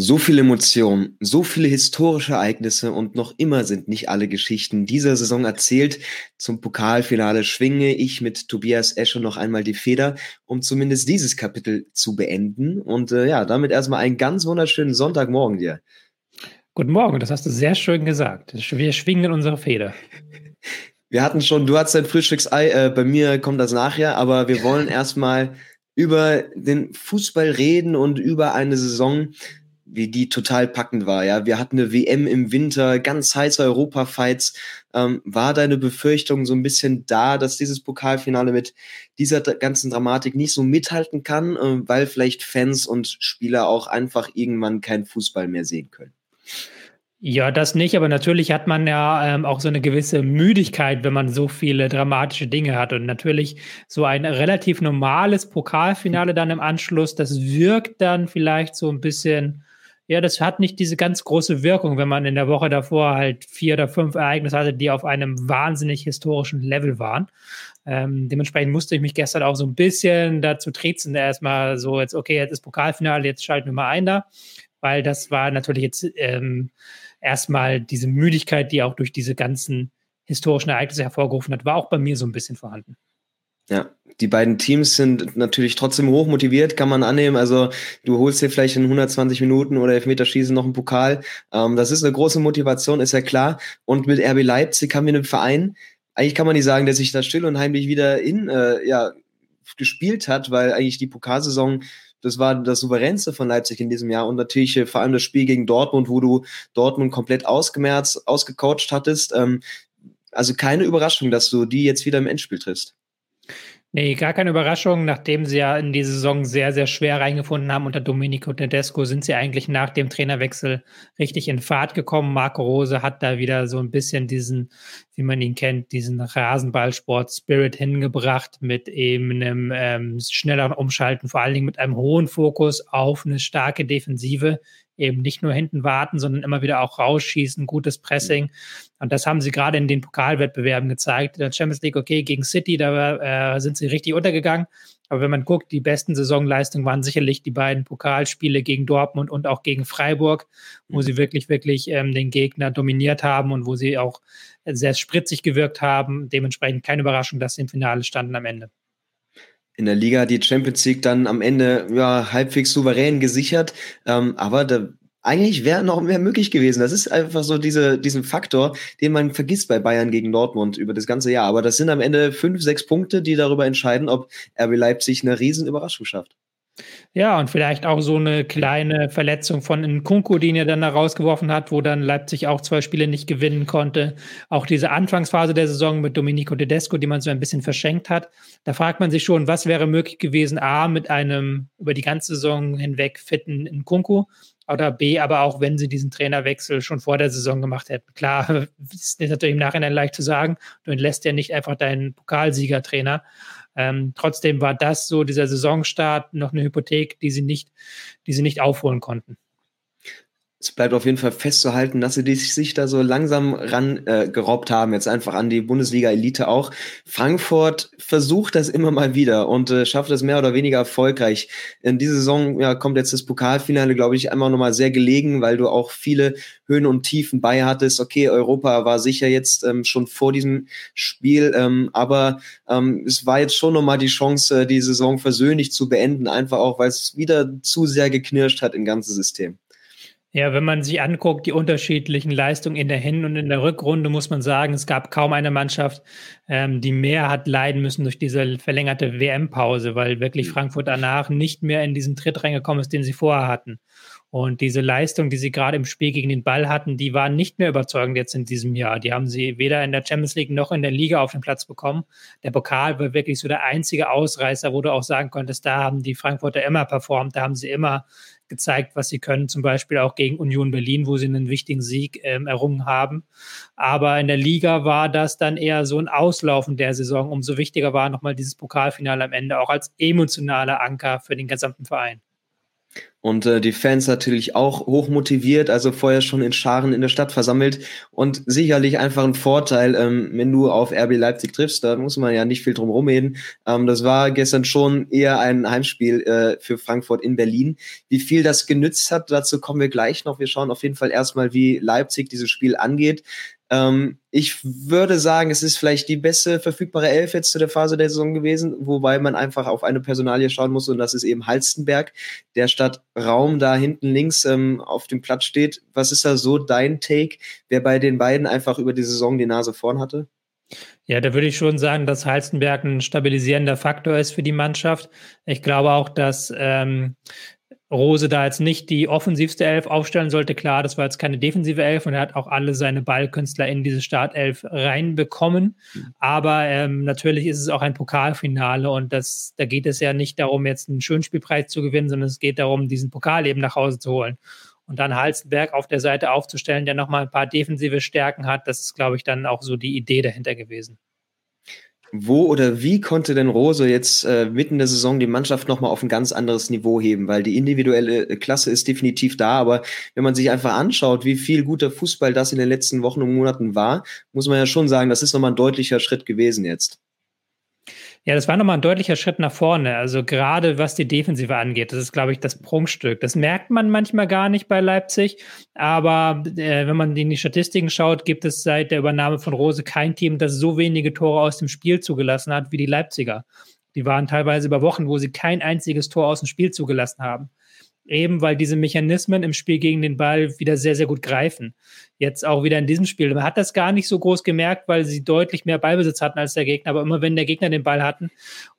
So viele Emotionen, so viele historische Ereignisse und noch immer sind nicht alle Geschichten dieser Saison erzählt. Zum Pokalfinale schwinge ich mit Tobias Escher noch einmal die Feder, um zumindest dieses Kapitel zu beenden. Und äh, ja, damit erstmal einen ganz wunderschönen Sonntagmorgen dir. Guten Morgen, das hast du sehr schön gesagt. Wir schwingen unsere Feder. Wir hatten schon, du hast dein Frühstücksei, äh, bei mir kommt das nachher, aber wir wollen erstmal über den Fußball reden und über eine Saison, wie die total packend war. Ja, wir hatten eine WM im Winter, ganz heiße Europa-Fights. Ähm, war deine Befürchtung so ein bisschen da, dass dieses Pokalfinale mit dieser ganzen Dramatik nicht so mithalten kann, äh, weil vielleicht Fans und Spieler auch einfach irgendwann keinen Fußball mehr sehen können? Ja, das nicht, aber natürlich hat man ja ähm, auch so eine gewisse Müdigkeit, wenn man so viele dramatische Dinge hat. Und natürlich so ein relativ normales Pokalfinale dann im Anschluss, das wirkt dann vielleicht so ein bisschen ja, das hat nicht diese ganz große Wirkung, wenn man in der Woche davor halt vier oder fünf Ereignisse hatte, die auf einem wahnsinnig historischen Level waren. Ähm, dementsprechend musste ich mich gestern auch so ein bisschen dazu treten, erstmal so jetzt, okay, jetzt ist Pokalfinale, jetzt schalten wir mal ein da, weil das war natürlich jetzt ähm, erstmal diese Müdigkeit, die auch durch diese ganzen historischen Ereignisse hervorgerufen hat, war auch bei mir so ein bisschen vorhanden. Ja, die beiden Teams sind natürlich trotzdem hoch motiviert, kann man annehmen. Also du holst dir vielleicht in 120 Minuten oder Elfmeterschießen noch einen Pokal. Ähm, das ist eine große Motivation, ist ja klar. Und mit RB Leipzig haben wir einen Verein, eigentlich kann man nicht sagen, der sich da still und heimlich wieder in äh, ja, gespielt hat, weil eigentlich die Pokalsaison das war das souveränste von Leipzig in diesem Jahr und natürlich äh, vor allem das Spiel gegen Dortmund, wo du Dortmund komplett ausgemerzt, ausgecoacht hattest. Ähm, also keine Überraschung, dass du die jetzt wieder im Endspiel triffst. Nee, gar keine Überraschung. Nachdem sie ja in die Saison sehr, sehr schwer reingefunden haben unter Domenico Tedesco, sind sie eigentlich nach dem Trainerwechsel richtig in Fahrt gekommen. Marco Rose hat da wieder so ein bisschen diesen, wie man ihn kennt, diesen Rasenballsport-Spirit hingebracht mit eben einem ähm, schnelleren Umschalten, vor allen Dingen mit einem hohen Fokus auf eine starke Defensive, eben nicht nur hinten warten, sondern immer wieder auch rausschießen, gutes Pressing. Und das haben sie gerade in den Pokalwettbewerben gezeigt. In der Champions League, okay, gegen City, da äh, sind sie richtig untergegangen. Aber wenn man guckt, die besten Saisonleistungen waren sicherlich die beiden Pokalspiele gegen Dortmund und auch gegen Freiburg, wo sie wirklich, wirklich ähm, den Gegner dominiert haben und wo sie auch sehr spritzig gewirkt haben. Dementsprechend keine Überraschung, dass sie im Finale standen am Ende in der Liga die Champions League dann am Ende ja halbwegs souverän gesichert. Ähm, aber da, eigentlich wäre noch mehr möglich gewesen. Das ist einfach so diese, diesen Faktor, den man vergisst bei Bayern gegen Dortmund über das ganze Jahr. Aber das sind am Ende fünf, sechs Punkte, die darüber entscheiden, ob RB Leipzig eine riesen Überraschung schafft. Ja, und vielleicht auch so eine kleine Verletzung von Nkunku, den er dann da rausgeworfen hat, wo dann Leipzig auch zwei Spiele nicht gewinnen konnte. Auch diese Anfangsphase der Saison mit Domenico Tedesco, die man so ein bisschen verschenkt hat. Da fragt man sich schon, was wäre möglich gewesen, A, mit einem über die ganze Saison hinweg fitten Nkunku oder B, aber auch wenn sie diesen Trainerwechsel schon vor der Saison gemacht hätten. Klar, ist natürlich im Nachhinein leicht zu sagen, du entlässt ja nicht einfach deinen Pokalsiegertrainer. Ähm, trotzdem war das so dieser Saisonstart noch eine Hypothek, die sie nicht, die sie nicht aufholen konnten es bleibt auf jeden Fall festzuhalten, dass sie sich da so langsam ran äh, gerobbt haben, jetzt einfach an die Bundesliga-Elite auch. Frankfurt versucht das immer mal wieder und äh, schafft es mehr oder weniger erfolgreich. In dieser Saison ja, kommt jetzt das Pokalfinale, glaube ich, einmal nochmal sehr gelegen, weil du auch viele Höhen und Tiefen bei hattest. Okay, Europa war sicher jetzt ähm, schon vor diesem Spiel, ähm, aber ähm, es war jetzt schon nochmal die Chance, äh, die Saison versöhnlich zu beenden, einfach auch, weil es wieder zu sehr geknirscht hat im ganzen System. Ja, wenn man sich anguckt, die unterschiedlichen Leistungen in der Hin- und in der Rückrunde, muss man sagen, es gab kaum eine Mannschaft, ähm, die mehr hat leiden müssen durch diese verlängerte WM-Pause, weil wirklich mhm. Frankfurt danach nicht mehr in diesen Tritt reingekommen ist, den sie vorher hatten. Und diese Leistung, die sie gerade im Spiel gegen den Ball hatten, die waren nicht mehr überzeugend jetzt in diesem Jahr. Die haben sie weder in der Champions League noch in der Liga auf den Platz bekommen. Der Pokal war wirklich so der einzige Ausreißer, wo du auch sagen konntest, da haben die Frankfurter immer performt, da haben sie immer gezeigt, was sie können, zum Beispiel auch gegen Union Berlin, wo sie einen wichtigen Sieg ähm, errungen haben. Aber in der Liga war das dann eher so ein Auslaufen der Saison. Umso wichtiger war nochmal dieses Pokalfinale am Ende, auch als emotionaler Anker für den gesamten Verein. Und äh, die Fans natürlich auch hoch motiviert, also vorher schon in Scharen in der Stadt versammelt. Und sicherlich einfach ein Vorteil, ähm, wenn du auf RB Leipzig triffst, da muss man ja nicht viel drum rumreden. Ähm, das war gestern schon eher ein Heimspiel äh, für Frankfurt in Berlin. Wie viel das genützt hat, dazu kommen wir gleich noch. Wir schauen auf jeden Fall erstmal, wie Leipzig dieses Spiel angeht. Ähm, ich würde sagen, es ist vielleicht die beste verfügbare Elf jetzt zu der Phase der Saison gewesen, wobei man einfach auf eine Personalie schauen muss und das ist eben Halstenberg, der statt Raum da hinten links ähm, auf dem Platz steht. Was ist da so dein Take, wer bei den beiden einfach über die Saison die Nase vorn hatte? Ja, da würde ich schon sagen, dass Halstenberg ein stabilisierender Faktor ist für die Mannschaft. Ich glaube auch, dass ähm, Rose da jetzt nicht die offensivste Elf aufstellen sollte. Klar, das war jetzt keine defensive Elf und er hat auch alle seine Ballkünstler in diese Startelf reinbekommen. Aber ähm, natürlich ist es auch ein Pokalfinale und das, da geht es ja nicht darum, jetzt einen Schönspielpreis zu gewinnen, sondern es geht darum, diesen Pokal eben nach Hause zu holen. Und dann Halstenberg auf der Seite aufzustellen, der nochmal ein paar defensive Stärken hat, das ist, glaube ich, dann auch so die Idee dahinter gewesen. Wo oder wie konnte denn Rose jetzt äh, mitten der Saison die Mannschaft nochmal auf ein ganz anderes Niveau heben? Weil die individuelle äh, Klasse ist definitiv da, aber wenn man sich einfach anschaut, wie viel guter Fußball das in den letzten Wochen und Monaten war, muss man ja schon sagen, das ist nochmal ein deutlicher Schritt gewesen jetzt. Ja, das war nochmal ein deutlicher Schritt nach vorne. Also gerade was die Defensive angeht, das ist, glaube ich, das Prunkstück. Das merkt man manchmal gar nicht bei Leipzig. Aber äh, wenn man in die Statistiken schaut, gibt es seit der Übernahme von Rose kein Team, das so wenige Tore aus dem Spiel zugelassen hat wie die Leipziger. Die waren teilweise über Wochen, wo sie kein einziges Tor aus dem Spiel zugelassen haben eben weil diese Mechanismen im Spiel gegen den Ball wieder sehr, sehr gut greifen. Jetzt auch wieder in diesem Spiel. Man hat das gar nicht so groß gemerkt, weil sie deutlich mehr Ballbesitz hatten als der Gegner. Aber immer wenn der Gegner den Ball hatten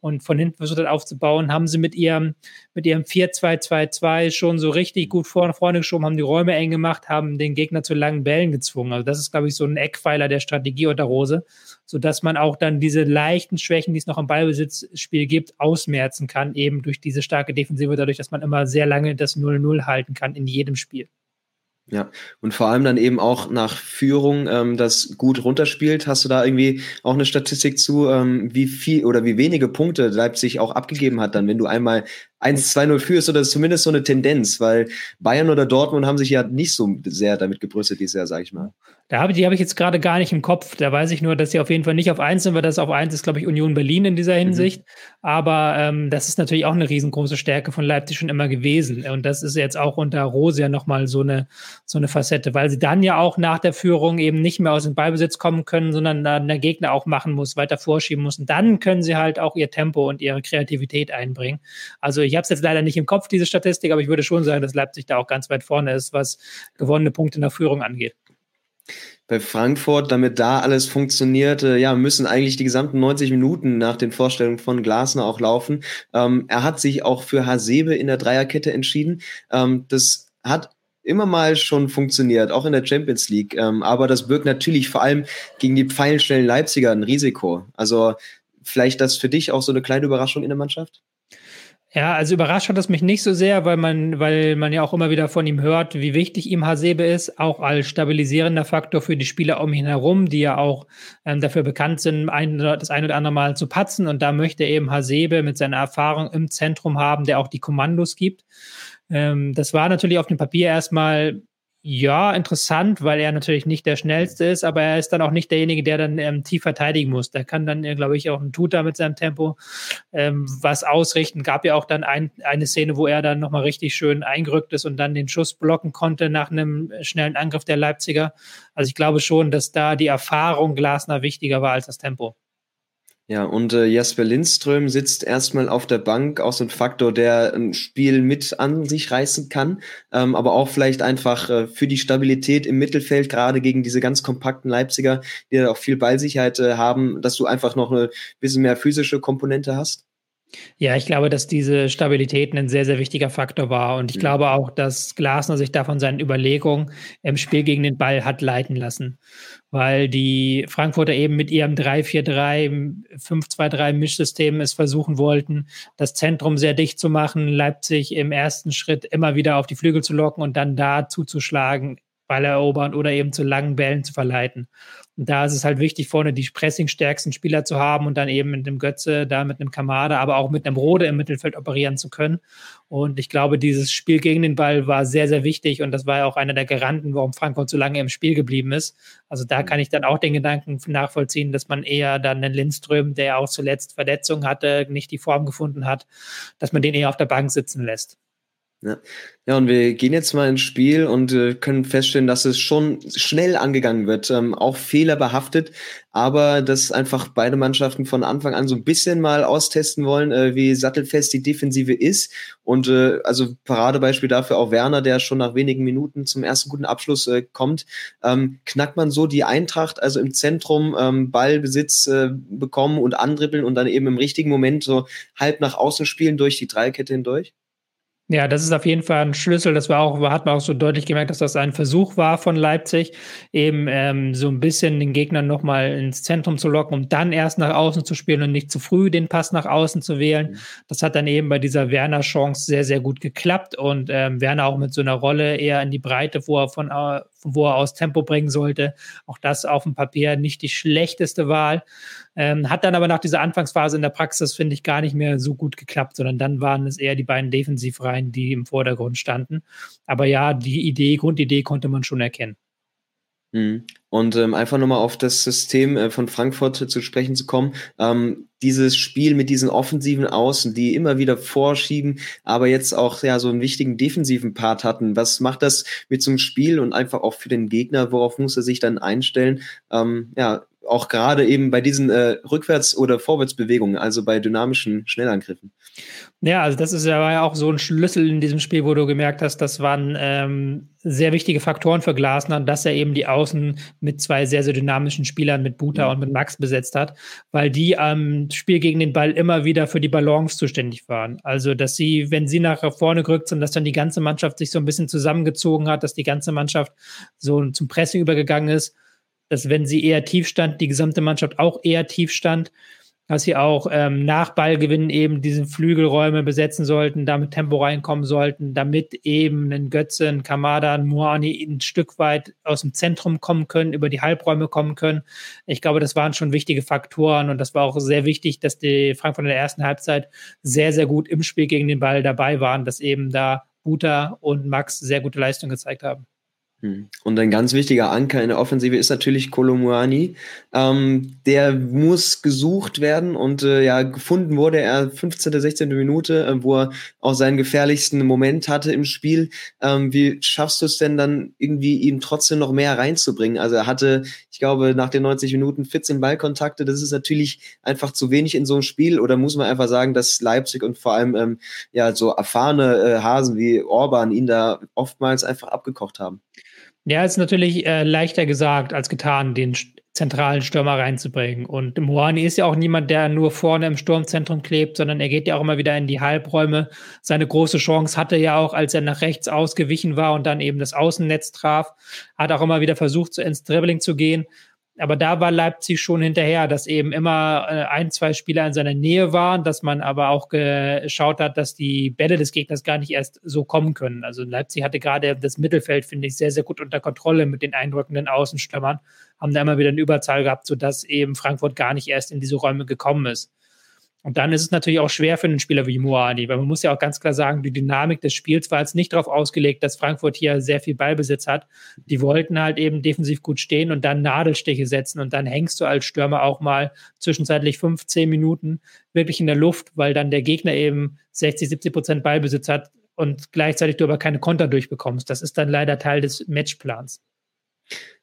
und von hinten versucht hat aufzubauen, haben sie mit ihrem, mit ihrem 4-2-2-2 schon so richtig gut vor, vorne geschoben, haben die Räume eng gemacht, haben den Gegner zu langen Bällen gezwungen. Also das ist, glaube ich, so ein Eckpfeiler der Strategie unter Rose, sodass man auch dann diese leichten Schwächen, die es noch im Ballbesitzspiel gibt, ausmerzen kann, eben durch diese starke Defensive, dadurch, dass man immer sehr lange das 0-0 halten kann in jedem Spiel. Ja, und vor allem dann eben auch nach Führung ähm, das gut runterspielt. Hast du da irgendwie auch eine Statistik zu, ähm, wie viel oder wie wenige Punkte Leipzig auch abgegeben hat, dann, wenn du einmal 1-2-0 führst oder zumindest so eine Tendenz, weil Bayern oder Dortmund haben sich ja nicht so sehr damit gebrüstet dieses Jahr, sag ich mal. Da habe, die habe ich jetzt gerade gar nicht im Kopf. Da weiß ich nur, dass sie auf jeden Fall nicht auf eins sind, weil das auf eins ist, glaube ich, Union Berlin in dieser mhm. Hinsicht. Mhm. Aber ähm, das ist natürlich auch eine riesengroße Stärke von Leipzig schon immer gewesen. Und das ist jetzt auch unter Rose ja nochmal so eine, so eine Facette, weil sie dann ja auch nach der Führung eben nicht mehr aus dem Ballbesitz kommen können, sondern dann der Gegner auch machen muss, weiter vorschieben muss. Und dann können sie halt auch ihr Tempo und ihre Kreativität einbringen. Also ich habe es jetzt leider nicht im Kopf, diese Statistik, aber ich würde schon sagen, dass Leipzig da auch ganz weit vorne ist, was gewonnene Punkte nach Führung angeht bei Frankfurt, damit da alles funktioniert, äh, ja, müssen eigentlich die gesamten 90 Minuten nach den Vorstellungen von Glasner auch laufen. Ähm, er hat sich auch für Hasebe in der Dreierkette entschieden. Ähm, das hat immer mal schon funktioniert, auch in der Champions League. Ähm, aber das birgt natürlich vor allem gegen die pfeilschnellen Leipziger ein Risiko. Also vielleicht das für dich auch so eine kleine Überraschung in der Mannschaft? Ja, also überrascht hat es mich nicht so sehr, weil man, weil man ja auch immer wieder von ihm hört, wie wichtig ihm Hasebe ist, auch als stabilisierender Faktor für die Spieler um ihn herum, die ja auch ähm, dafür bekannt sind, ein, das ein oder andere Mal zu patzen. Und da möchte eben Hasebe mit seiner Erfahrung im Zentrum haben, der auch die Kommandos gibt. Ähm, das war natürlich auf dem Papier erstmal ja, interessant, weil er natürlich nicht der schnellste ist, aber er ist dann auch nicht derjenige, der dann ähm, tief verteidigen muss. Der kann dann, äh, glaube ich, auch ein Tutor mit seinem Tempo ähm, was ausrichten. Gab ja auch dann ein, eine Szene, wo er dann nochmal richtig schön eingerückt ist und dann den Schuss blocken konnte nach einem schnellen Angriff der Leipziger. Also ich glaube schon, dass da die Erfahrung Glasner wichtiger war als das Tempo. Ja, und äh, Jasper Lindström sitzt erstmal auf der Bank, auch so ein Faktor, der ein Spiel mit an sich reißen kann, ähm, aber auch vielleicht einfach äh, für die Stabilität im Mittelfeld, gerade gegen diese ganz kompakten Leipziger, die ja auch viel Ballsicherheit äh, haben, dass du einfach noch eine bisschen mehr physische Komponente hast? Ja, ich glaube, dass diese Stabilität ein sehr, sehr wichtiger Faktor war. Und ich mhm. glaube auch, dass Glasner sich da von seinen Überlegungen im Spiel gegen den Ball hat leiten lassen. Weil die Frankfurter eben mit ihrem 3-4-3, 5-2-3 Mischsystem es versuchen wollten, das Zentrum sehr dicht zu machen, Leipzig im ersten Schritt immer wieder auf die Flügel zu locken und dann da zuzuschlagen, Ball erobern oder eben zu langen Bällen zu verleiten. Und da ist es halt wichtig, vorne die pressingstärksten Spieler zu haben und dann eben mit einem Götze, da mit einem Kamada, aber auch mit einem Rode im Mittelfeld operieren zu können. Und ich glaube, dieses Spiel gegen den Ball war sehr, sehr wichtig und das war ja auch einer der Garanten, warum Frankfurt so lange im Spiel geblieben ist. Also da kann ich dann auch den Gedanken nachvollziehen, dass man eher dann den Lindström, der auch zuletzt Verletzungen hatte, nicht die Form gefunden hat, dass man den eher auf der Bank sitzen lässt. Ja. ja, und wir gehen jetzt mal ins Spiel und äh, können feststellen, dass es schon schnell angegangen wird, ähm, auch fehlerbehaftet, aber dass einfach beide Mannschaften von Anfang an so ein bisschen mal austesten wollen, äh, wie sattelfest die Defensive ist. Und äh, also Paradebeispiel dafür auch Werner, der schon nach wenigen Minuten zum ersten guten Abschluss äh, kommt. Ähm, knackt man so die Eintracht, also im Zentrum ähm, Ballbesitz äh, bekommen und andribbeln und dann eben im richtigen Moment so halb nach außen spielen durch die Dreikette hindurch? Ja, das ist auf jeden Fall ein Schlüssel. Das war auch, hat man auch so deutlich gemerkt, dass das ein Versuch war von Leipzig, eben ähm, so ein bisschen den Gegner nochmal ins Zentrum zu locken, um dann erst nach außen zu spielen und nicht zu früh den Pass nach außen zu wählen. Mhm. Das hat dann eben bei dieser Werner-Chance sehr, sehr gut geklappt und ähm, Werner auch mit so einer Rolle eher in die Breite, wo er von, äh, wo er aus Tempo bringen sollte. Auch das auf dem Papier nicht die schlechteste Wahl. Ähm, hat dann aber nach dieser Anfangsphase in der Praxis, finde ich, gar nicht mehr so gut geklappt, sondern dann waren es eher die beiden Defensivreihen, die im Vordergrund standen. Aber ja, die Idee, Grundidee konnte man schon erkennen. Mhm. Und ähm, einfach nochmal auf das System äh, von Frankfurt zu sprechen zu kommen. Ähm, dieses Spiel mit diesen offensiven Außen, die immer wieder vorschieben, aber jetzt auch ja so einen wichtigen defensiven Part hatten. Was macht das mit so einem Spiel und einfach auch für den Gegner? Worauf muss er sich dann einstellen? Ähm, ja, auch gerade eben bei diesen äh, Rückwärts- oder Vorwärtsbewegungen, also bei dynamischen Schnellangriffen. Ja, also das ist ja auch so ein Schlüssel in diesem Spiel, wo du gemerkt hast, das waren ähm, sehr wichtige Faktoren für Glasner, dass er eben die Außen mit zwei sehr, sehr dynamischen Spielern, mit Buta mhm. und mit Max besetzt hat, weil die am ähm, Spiel gegen den Ball immer wieder für die Balance zuständig waren. Also, dass sie, wenn sie nach vorne gerückt sind, dass dann die ganze Mannschaft sich so ein bisschen zusammengezogen hat, dass die ganze Mannschaft so zum Pressing übergegangen ist dass wenn sie eher tief stand, die gesamte Mannschaft auch eher tief stand, dass sie auch ähm, nach Ballgewinn eben diese Flügelräume besetzen sollten, damit Tempo reinkommen sollten, damit eben ein Götze, ein Kamada, ein Muani ein Stück weit aus dem Zentrum kommen können, über die Halbräume kommen können. Ich glaube, das waren schon wichtige Faktoren und das war auch sehr wichtig, dass die Frankfurt in der ersten Halbzeit sehr, sehr gut im Spiel gegen den Ball dabei waren, dass eben da Buta und Max sehr gute Leistung gezeigt haben. Hm. Und ein ganz wichtiger Anker in der Offensive ist natürlich Kolomuani. Ähm, der muss gesucht werden und äh, ja, gefunden wurde er 15., 16. Minute, äh, wo er auch seinen gefährlichsten Moment hatte im Spiel. Ähm, wie schaffst du es denn dann irgendwie, ihm trotzdem noch mehr reinzubringen? Also er hatte, ich glaube, nach den 90 Minuten 14 Ballkontakte. Das ist natürlich einfach zu wenig in so einem Spiel. Oder muss man einfach sagen, dass Leipzig und vor allem ähm, ja so erfahrene äh, Hasen wie Orban ihn da oftmals einfach abgekocht haben? Ja, ist natürlich äh, leichter gesagt als getan, den zentralen Stürmer reinzubringen. Und Moani ist ja auch niemand, der nur vorne im Sturmzentrum klebt, sondern er geht ja auch immer wieder in die Halbräume. Seine große Chance hatte ja auch, als er nach rechts ausgewichen war und dann eben das Außennetz traf, hat auch immer wieder versucht, ins Dribbling zu gehen aber da war Leipzig schon hinterher, dass eben immer äh, ein, zwei Spieler in seiner Nähe waren, dass man aber auch geschaut hat, dass die Bälle des Gegners gar nicht erst so kommen können. Also Leipzig hatte gerade das Mittelfeld, finde ich, sehr, sehr gut unter Kontrolle mit den eindrückenden Außenstürmern, haben da immer wieder eine Überzahl gehabt, sodass eben Frankfurt gar nicht erst in diese Räume gekommen ist. Und dann ist es natürlich auch schwer für einen Spieler wie Moani, weil man muss ja auch ganz klar sagen, die Dynamik des Spiels war jetzt nicht darauf ausgelegt, dass Frankfurt hier sehr viel Ballbesitz hat. Die wollten halt eben defensiv gut stehen und dann Nadelstiche setzen und dann hängst du als Stürmer auch mal zwischenzeitlich 15 Minuten wirklich in der Luft, weil dann der Gegner eben 60, 70 Prozent Ballbesitz hat und gleichzeitig du aber keine Konter durchbekommst. Das ist dann leider Teil des Matchplans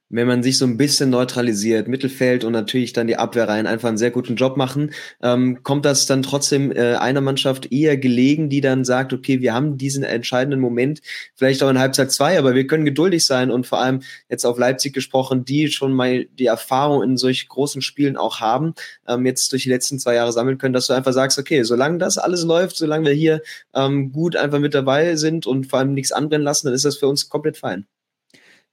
wenn man sich so ein bisschen neutralisiert, Mittelfeld und natürlich dann die Abwehrreihen einfach einen sehr guten Job machen, ähm, kommt das dann trotzdem äh, einer Mannschaft eher gelegen, die dann sagt, okay, wir haben diesen entscheidenden Moment, vielleicht auch in Halbzeit zwei, aber wir können geduldig sein und vor allem jetzt auf Leipzig gesprochen, die schon mal die Erfahrung in solch großen Spielen auch haben, ähm, jetzt durch die letzten zwei Jahre sammeln können, dass du einfach sagst, okay, solange das alles läuft, solange wir hier ähm, gut einfach mit dabei sind und vor allem nichts anbrennen lassen, dann ist das für uns komplett fein.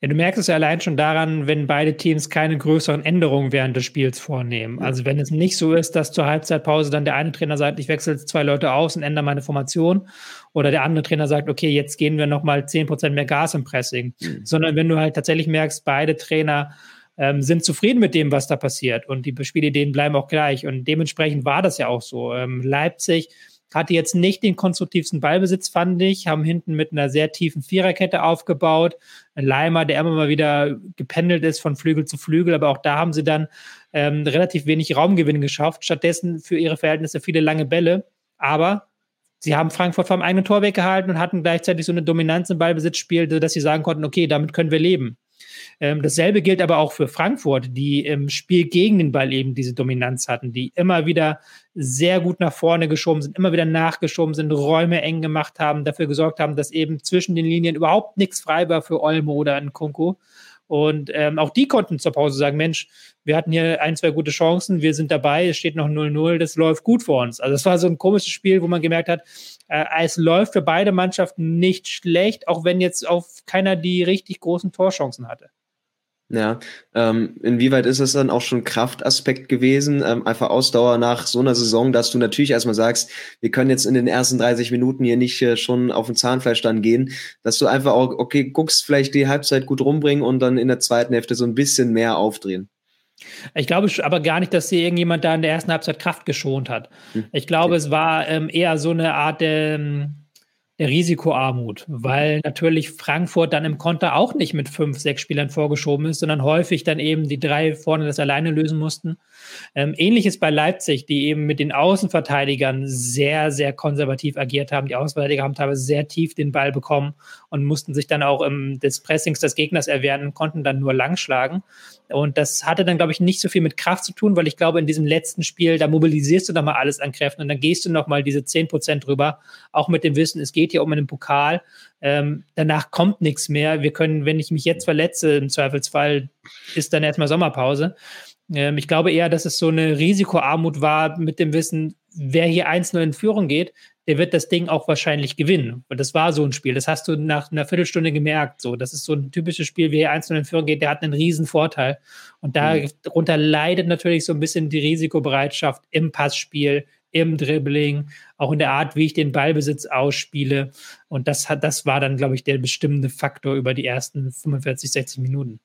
Ja, du merkst es ja allein schon daran, wenn beide Teams keine größeren Änderungen während des Spiels vornehmen. Also wenn es nicht so ist, dass zur Halbzeitpause dann der eine Trainer sagt, ich wechsle zwei Leute aus und ändere meine Formation, oder der andere Trainer sagt, okay, jetzt gehen wir nochmal zehn Prozent mehr Gas im Pressing, mhm. sondern wenn du halt tatsächlich merkst, beide Trainer ähm, sind zufrieden mit dem, was da passiert und die Spielideen bleiben auch gleich und dementsprechend war das ja auch so. Ähm, Leipzig hatte jetzt nicht den konstruktivsten Ballbesitz, fand ich, haben hinten mit einer sehr tiefen Viererkette aufgebaut. Leimer, der immer mal wieder gependelt ist von Flügel zu Flügel, aber auch da haben sie dann ähm, relativ wenig Raumgewinn geschafft. Stattdessen für ihre Verhältnisse viele lange Bälle. Aber sie haben Frankfurt vom eigenen Tor weggehalten und hatten gleichzeitig so eine Dominanz im Ballbesitzspiel, dass sie sagen konnten, okay, damit können wir leben. Ähm, dasselbe gilt aber auch für Frankfurt, die im Spiel gegen den Ball eben diese Dominanz hatten, die immer wieder sehr gut nach vorne geschoben sind, immer wieder nachgeschoben sind, Räume eng gemacht haben, dafür gesorgt haben, dass eben zwischen den Linien überhaupt nichts frei war für Olmo oder Nkunku. Und ähm, auch die konnten zur Pause sagen, Mensch, wir hatten hier ein, zwei gute Chancen, wir sind dabei, es steht noch 0-0, das läuft gut für uns. Also es war so ein komisches Spiel, wo man gemerkt hat, äh, es läuft für beide Mannschaften nicht schlecht, auch wenn jetzt auf keiner die richtig großen Torchancen hatte. Ja, ähm, inwieweit ist es dann auch schon Kraftaspekt gewesen, ähm, einfach Ausdauer nach so einer Saison, dass du natürlich erstmal sagst, wir können jetzt in den ersten 30 Minuten hier nicht äh, schon auf den Zahnfleisch dann gehen, dass du einfach auch, okay, guckst, vielleicht die Halbzeit gut rumbringen und dann in der zweiten Hälfte so ein bisschen mehr aufdrehen. Ich glaube aber gar nicht, dass hier irgendjemand da in der ersten Halbzeit Kraft geschont hat. Hm. Ich glaube, okay. es war ähm, eher so eine Art ähm, Risikoarmut, weil natürlich Frankfurt dann im Konter auch nicht mit fünf, sechs Spielern vorgeschoben ist, sondern häufig dann eben die drei vorne das alleine lösen mussten. Ähm, Ähnliches bei Leipzig, die eben mit den Außenverteidigern sehr, sehr konservativ agiert haben. Die Außenverteidiger haben teilweise sehr tief den Ball bekommen und mussten sich dann auch im, des Pressings des Gegners erwehren und konnten dann nur langschlagen. Und das hatte dann, glaube ich, nicht so viel mit Kraft zu tun, weil ich glaube, in diesem letzten Spiel, da mobilisierst du nochmal alles an Kräften und dann gehst du nochmal diese 10 Prozent drüber, auch mit dem Wissen, es geht hier um einen Pokal. Ähm, danach kommt nichts mehr. Wir können, wenn ich mich jetzt verletze, im Zweifelsfall ist dann erstmal Sommerpause. Ähm, ich glaube eher, dass es so eine Risikoarmut war mit dem Wissen, wer hier einzeln in Führung geht, der wird das Ding auch wahrscheinlich gewinnen. Und das war so ein Spiel. Das hast du nach einer Viertelstunde gemerkt. So, das ist so ein typisches Spiel, wie er einzeln in Führung geht, der hat einen riesen Vorteil. Und darunter mhm. leidet natürlich so ein bisschen die Risikobereitschaft im Passspiel, im Dribbling, auch in der Art, wie ich den Ballbesitz ausspiele. Und das hat, das war dann, glaube ich, der bestimmende Faktor über die ersten 45, 60 Minuten.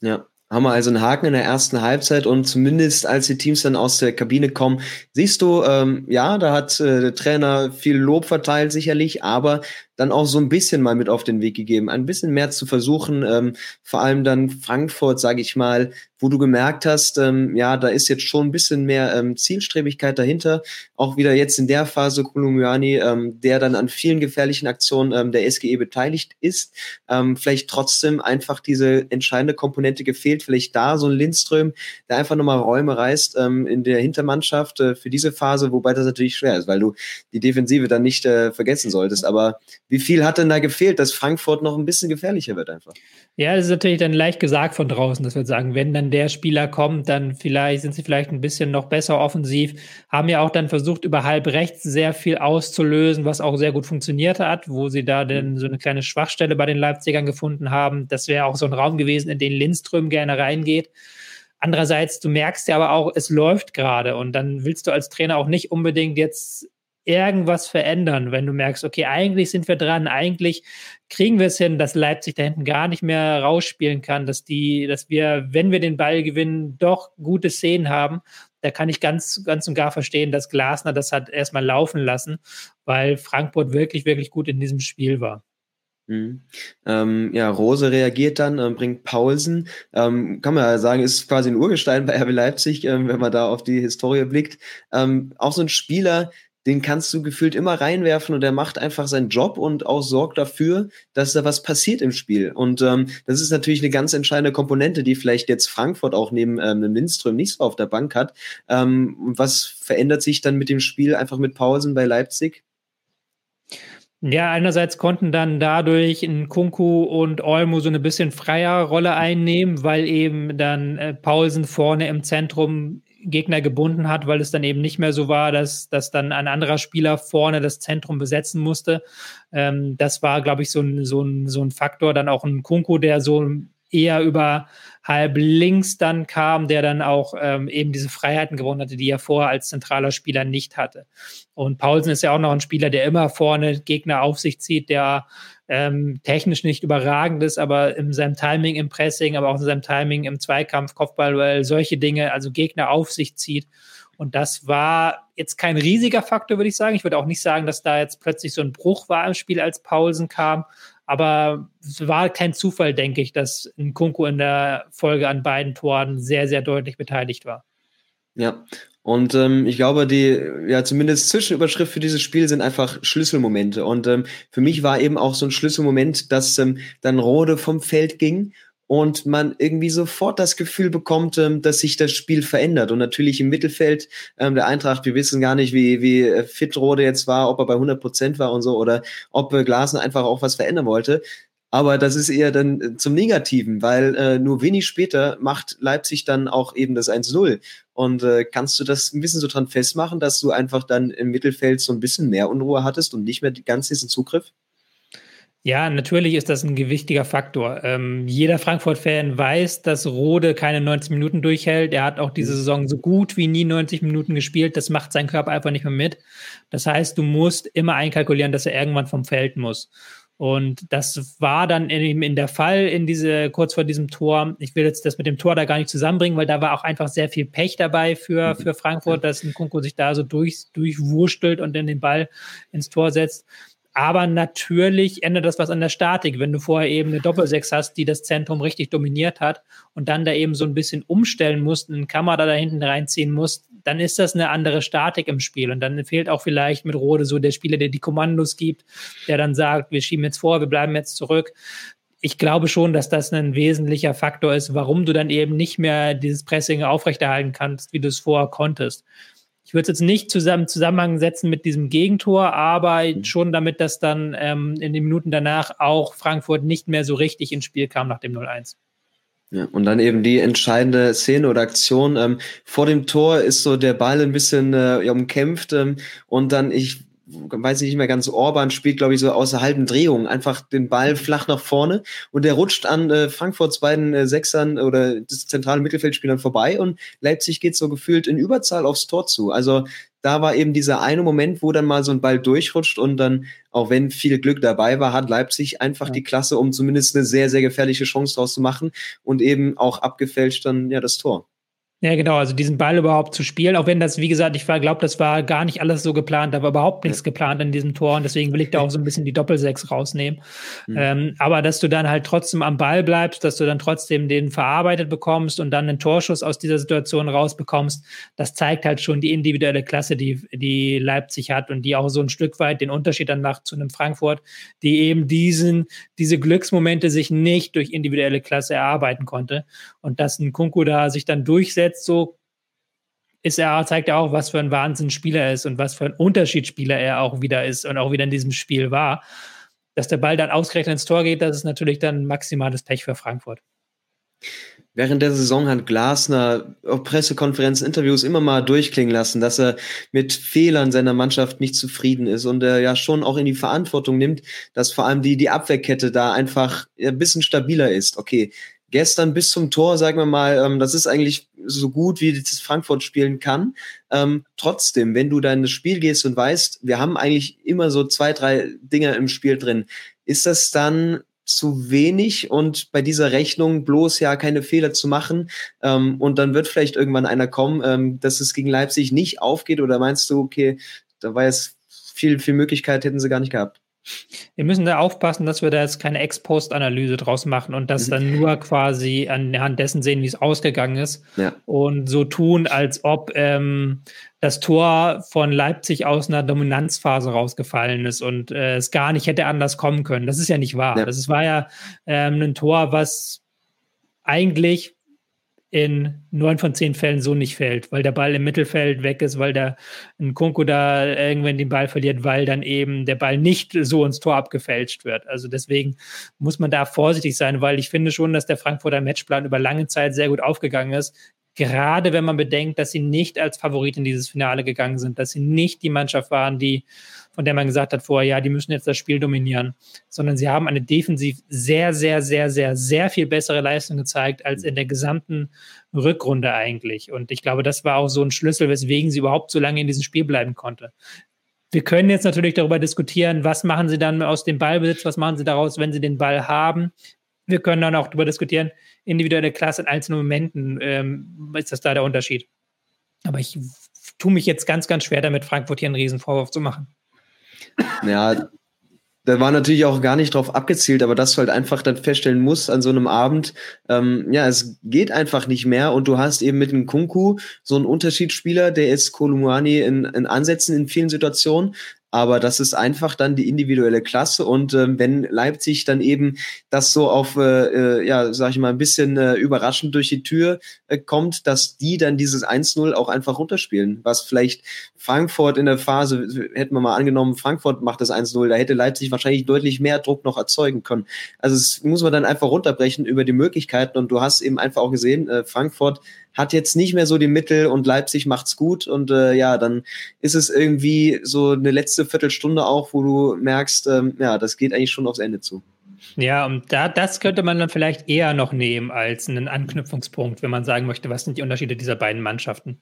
Ja, haben wir also einen Haken in der ersten Halbzeit und zumindest als die Teams dann aus der Kabine kommen, siehst du, ähm, ja, da hat äh, der Trainer viel Lob verteilt sicherlich, aber dann auch so ein bisschen mal mit auf den Weg gegeben, ein bisschen mehr zu versuchen, ähm, vor allem dann Frankfurt, sage ich mal, wo du gemerkt hast, ähm, ja, da ist jetzt schon ein bisschen mehr ähm, Zielstrebigkeit dahinter. Auch wieder jetzt in der Phase Kolumbiani, ähm, der dann an vielen gefährlichen Aktionen ähm, der SGE beteiligt ist, ähm, vielleicht trotzdem einfach diese entscheidende Komponente gefehlt. Vielleicht da so ein Lindström, der einfach nochmal Räume reißt ähm, in der Hintermannschaft äh, für diese Phase, wobei das natürlich schwer ist, weil du die Defensive dann nicht äh, vergessen solltest. Aber wie viel hat denn da gefehlt, dass Frankfurt noch ein bisschen gefährlicher wird einfach? Ja, das ist natürlich dann leicht gesagt von draußen, dass wir sagen, wenn dann der Spieler kommt, dann vielleicht sind sie vielleicht ein bisschen noch besser offensiv. Haben ja auch dann versucht, über halb rechts sehr viel auszulösen, was auch sehr gut funktioniert hat, wo sie da dann so eine kleine Schwachstelle bei den Leipzigern gefunden haben. Das wäre auch so ein Raum gewesen, in den Lindström gerne reingeht. Andererseits, du merkst ja aber auch, es läuft gerade und dann willst du als Trainer auch nicht unbedingt jetzt irgendwas verändern, wenn du merkst, okay, eigentlich sind wir dran, eigentlich kriegen wir es hin, dass Leipzig da hinten gar nicht mehr rausspielen kann, dass die, dass wir, wenn wir den Ball gewinnen, doch gute Szenen haben. Da kann ich ganz, ganz und gar verstehen, dass Glasner das hat erstmal laufen lassen, weil Frankfurt wirklich, wirklich gut in diesem Spiel war. Mhm. Ähm, ja, Rose reagiert dann, ähm, bringt Paulsen. Ähm, kann man ja sagen, ist quasi ein Urgestein bei RB Leipzig, ähm, wenn man da auf die Historie blickt. Ähm, auch so ein Spieler, den kannst du gefühlt immer reinwerfen und der macht einfach seinen Job und auch sorgt dafür, dass da was passiert im Spiel. Und ähm, das ist natürlich eine ganz entscheidende Komponente, die vielleicht jetzt Frankfurt auch neben ähm, Lindström nicht so auf der Bank hat. Ähm, was verändert sich dann mit dem Spiel einfach mit Pausen bei Leipzig? Ja, einerseits konnten dann dadurch in Kunku und Olmo so eine bisschen freiere Rolle einnehmen, weil eben dann äh, Paulsen vorne im Zentrum Gegner gebunden hat, weil es dann eben nicht mehr so war, dass, dass dann ein anderer Spieler vorne das Zentrum besetzen musste. Ähm, das war, glaube ich, so ein, so, ein, so ein Faktor. Dann auch ein Kunku, der so eher über halb links dann kam, der dann auch ähm, eben diese Freiheiten gewonnen hatte, die er vorher als zentraler Spieler nicht hatte. Und Paulsen ist ja auch noch ein Spieler, der immer vorne Gegner auf sich zieht, der ähm, technisch nicht überragend ist, aber in seinem Timing im Pressing, aber auch in seinem Timing im Zweikampf, Kopfball, solche Dinge, also Gegner auf sich zieht. Und das war jetzt kein riesiger Faktor, würde ich sagen. Ich würde auch nicht sagen, dass da jetzt plötzlich so ein Bruch war im Spiel, als Paulsen kam. Aber es war kein Zufall, denke ich, dass ein Kunku in der Folge an beiden Toren sehr, sehr deutlich beteiligt war. Ja, und ähm, ich glaube, die, ja, zumindest Zwischenüberschrift für dieses Spiel sind einfach Schlüsselmomente. Und ähm, für mich war eben auch so ein Schlüsselmoment, dass ähm, dann Rode vom Feld ging und man irgendwie sofort das Gefühl bekommt, ähm, dass sich das Spiel verändert. Und natürlich im Mittelfeld ähm, der Eintracht, wir wissen gar nicht, wie, wie äh, fit Rode jetzt war, ob er bei 100 Prozent war und so, oder ob äh, Glasner einfach auch was verändern wollte. Aber das ist eher dann äh, zum Negativen, weil äh, nur wenig später macht Leipzig dann auch eben das 1-0. Und äh, kannst du das ein bisschen so dran festmachen, dass du einfach dann im Mittelfeld so ein bisschen mehr Unruhe hattest und nicht mehr ganz diesen Zugriff? Ja, natürlich ist das ein gewichtiger Faktor. Ähm, jeder Frankfurt-Fan weiß, dass Rode keine 90 Minuten durchhält. Er hat auch diese mhm. Saison so gut wie nie 90 Minuten gespielt. Das macht sein Körper einfach nicht mehr mit. Das heißt, du musst immer einkalkulieren, dass er irgendwann vom Feld muss. Und das war dann eben in der Fall in diese, kurz vor diesem Tor. Ich will jetzt das mit dem Tor da gar nicht zusammenbringen, weil da war auch einfach sehr viel Pech dabei für, mhm. für Frankfurt, dass ein Kunko sich da so durch, durchwurstelt und dann den Ball ins Tor setzt. Aber natürlich ändert das was an der Statik, wenn du vorher eben eine Doppelsechs hast, die das Zentrum richtig dominiert hat und dann da eben so ein bisschen umstellen musst, einen Kamera da hinten reinziehen musst, dann ist das eine andere Statik im Spiel. Und dann fehlt auch vielleicht mit Rode so der Spieler, der die Kommandos gibt, der dann sagt, wir schieben jetzt vor, wir bleiben jetzt zurück ich glaube schon, dass das ein wesentlicher Faktor ist, warum du dann eben nicht mehr dieses Pressing aufrechterhalten kannst, wie du es vorher konntest. Ich würde es jetzt nicht zusammen Zusammenhang setzen mit diesem Gegentor, aber mhm. schon damit, dass dann ähm, in den Minuten danach auch Frankfurt nicht mehr so richtig ins Spiel kam nach dem 0-1. Ja, und dann eben die entscheidende Szene oder Aktion. Ähm, vor dem Tor ist so der Ball ein bisschen äh, umkämpft ähm, und dann, ich weiß ich nicht mehr ganz, Orban spielt, glaube ich, so außer halben Drehung einfach den Ball flach nach vorne und der rutscht an äh, Frankfurts beiden äh, Sechsern oder des zentralen Mittelfeldspielern vorbei und Leipzig geht so gefühlt in Überzahl aufs Tor zu. Also da war eben dieser eine Moment, wo dann mal so ein Ball durchrutscht und dann, auch wenn viel Glück dabei war, hat Leipzig einfach ja. die Klasse, um zumindest eine sehr, sehr gefährliche Chance draus zu machen und eben auch abgefälscht dann ja das Tor. Ja, genau, also diesen Ball überhaupt zu spielen, auch wenn das, wie gesagt, ich glaube, das war gar nicht alles so geplant, da war überhaupt nichts geplant in diesem Tor und deswegen will ich da auch so ein bisschen die Doppelsechs rausnehmen. Mhm. Ähm, aber dass du dann halt trotzdem am Ball bleibst, dass du dann trotzdem den verarbeitet bekommst und dann einen Torschuss aus dieser Situation rausbekommst, das zeigt halt schon die individuelle Klasse, die, die Leipzig hat und die auch so ein Stück weit den Unterschied dann macht zu einem Frankfurt, die eben diesen, diese Glücksmomente sich nicht durch individuelle Klasse erarbeiten konnte und dass ein Kunku da sich dann durchsetzt jetzt so ist er, zeigt er auch, was für ein Wahnsinnsspieler er ist und was für ein Unterschiedsspieler er auch wieder ist und auch wieder in diesem Spiel war. Dass der Ball dann ausgerechnet ins Tor geht, das ist natürlich dann maximales Pech für Frankfurt. Während der Saison hat Glasner auf Pressekonferenzen, Interviews immer mal durchklingen lassen, dass er mit Fehlern seiner Mannschaft nicht zufrieden ist und er ja schon auch in die Verantwortung nimmt, dass vor allem die, die Abwehrkette da einfach ein bisschen stabiler ist. Okay, gestern bis zum Tor, sagen wir mal, ähm, das ist eigentlich so gut, wie das Frankfurt spielen kann. Ähm, trotzdem, wenn du dann ins Spiel gehst und weißt, wir haben eigentlich immer so zwei, drei Dinge im Spiel drin, ist das dann zu wenig und bei dieser Rechnung bloß ja keine Fehler zu machen ähm, und dann wird vielleicht irgendwann einer kommen, ähm, dass es gegen Leipzig nicht aufgeht oder meinst du, okay, da war jetzt viel, viel Möglichkeit, hätten sie gar nicht gehabt? Wir müssen da aufpassen, dass wir da jetzt keine Ex-Post-Analyse draus machen und das mhm. dann nur quasi anhand dessen sehen, wie es ausgegangen ist. Ja. Und so tun, als ob ähm, das Tor von Leipzig aus einer Dominanzphase rausgefallen ist und äh, es gar nicht hätte anders kommen können. Das ist ja nicht wahr. Ja. Das war ja ähm, ein Tor, was eigentlich in neun von zehn Fällen so nicht fällt, weil der Ball im Mittelfeld weg ist, weil der ein Kunku da irgendwann den Ball verliert, weil dann eben der Ball nicht so ins Tor abgefälscht wird. Also deswegen muss man da vorsichtig sein, weil ich finde schon, dass der Frankfurter Matchplan über lange Zeit sehr gut aufgegangen ist. Gerade wenn man bedenkt, dass sie nicht als Favorit in dieses Finale gegangen sind, dass sie nicht die Mannschaft waren, die von der man gesagt hat vorher, ja, die müssen jetzt das Spiel dominieren, sondern sie haben eine defensiv sehr, sehr, sehr, sehr, sehr viel bessere Leistung gezeigt als in der gesamten Rückrunde eigentlich. Und ich glaube, das war auch so ein Schlüssel, weswegen sie überhaupt so lange in diesem Spiel bleiben konnte. Wir können jetzt natürlich darüber diskutieren, was machen sie dann aus dem Ballbesitz, was machen sie daraus, wenn sie den Ball haben. Wir können dann auch darüber diskutieren, individuelle Klasse in einzelnen Momenten, ähm, ist das da der Unterschied. Aber ich tue mich jetzt ganz, ganz schwer damit, Frankfurt hier einen Riesenvorwurf zu machen. Ja, da war natürlich auch gar nicht drauf abgezielt, aber dass du halt einfach dann feststellen musst an so einem Abend, ähm, ja, es geht einfach nicht mehr und du hast eben mit dem Kunku so einen Unterschiedsspieler, der ist Kolumani in, in Ansätzen in vielen Situationen, aber das ist einfach dann die individuelle Klasse und ähm, wenn Leipzig dann eben das so auf, äh, äh, ja, sag ich mal, ein bisschen äh, überraschend durch die Tür äh, kommt, dass die dann dieses 1-0 auch einfach runterspielen, was vielleicht Frankfurt in der Phase, hätten wir mal angenommen, Frankfurt macht das 1-0, da hätte Leipzig wahrscheinlich deutlich mehr Druck noch erzeugen können. Also es muss man dann einfach runterbrechen über die Möglichkeiten und du hast eben einfach auch gesehen, äh, Frankfurt hat jetzt nicht mehr so die Mittel und Leipzig macht's gut und äh, ja, dann ist es irgendwie so eine letzte Viertelstunde auch, wo du merkst, ähm, ja, das geht eigentlich schon aufs Ende zu. Ja, und da, das könnte man dann vielleicht eher noch nehmen als einen Anknüpfungspunkt, wenn man sagen möchte, was sind die Unterschiede dieser beiden Mannschaften.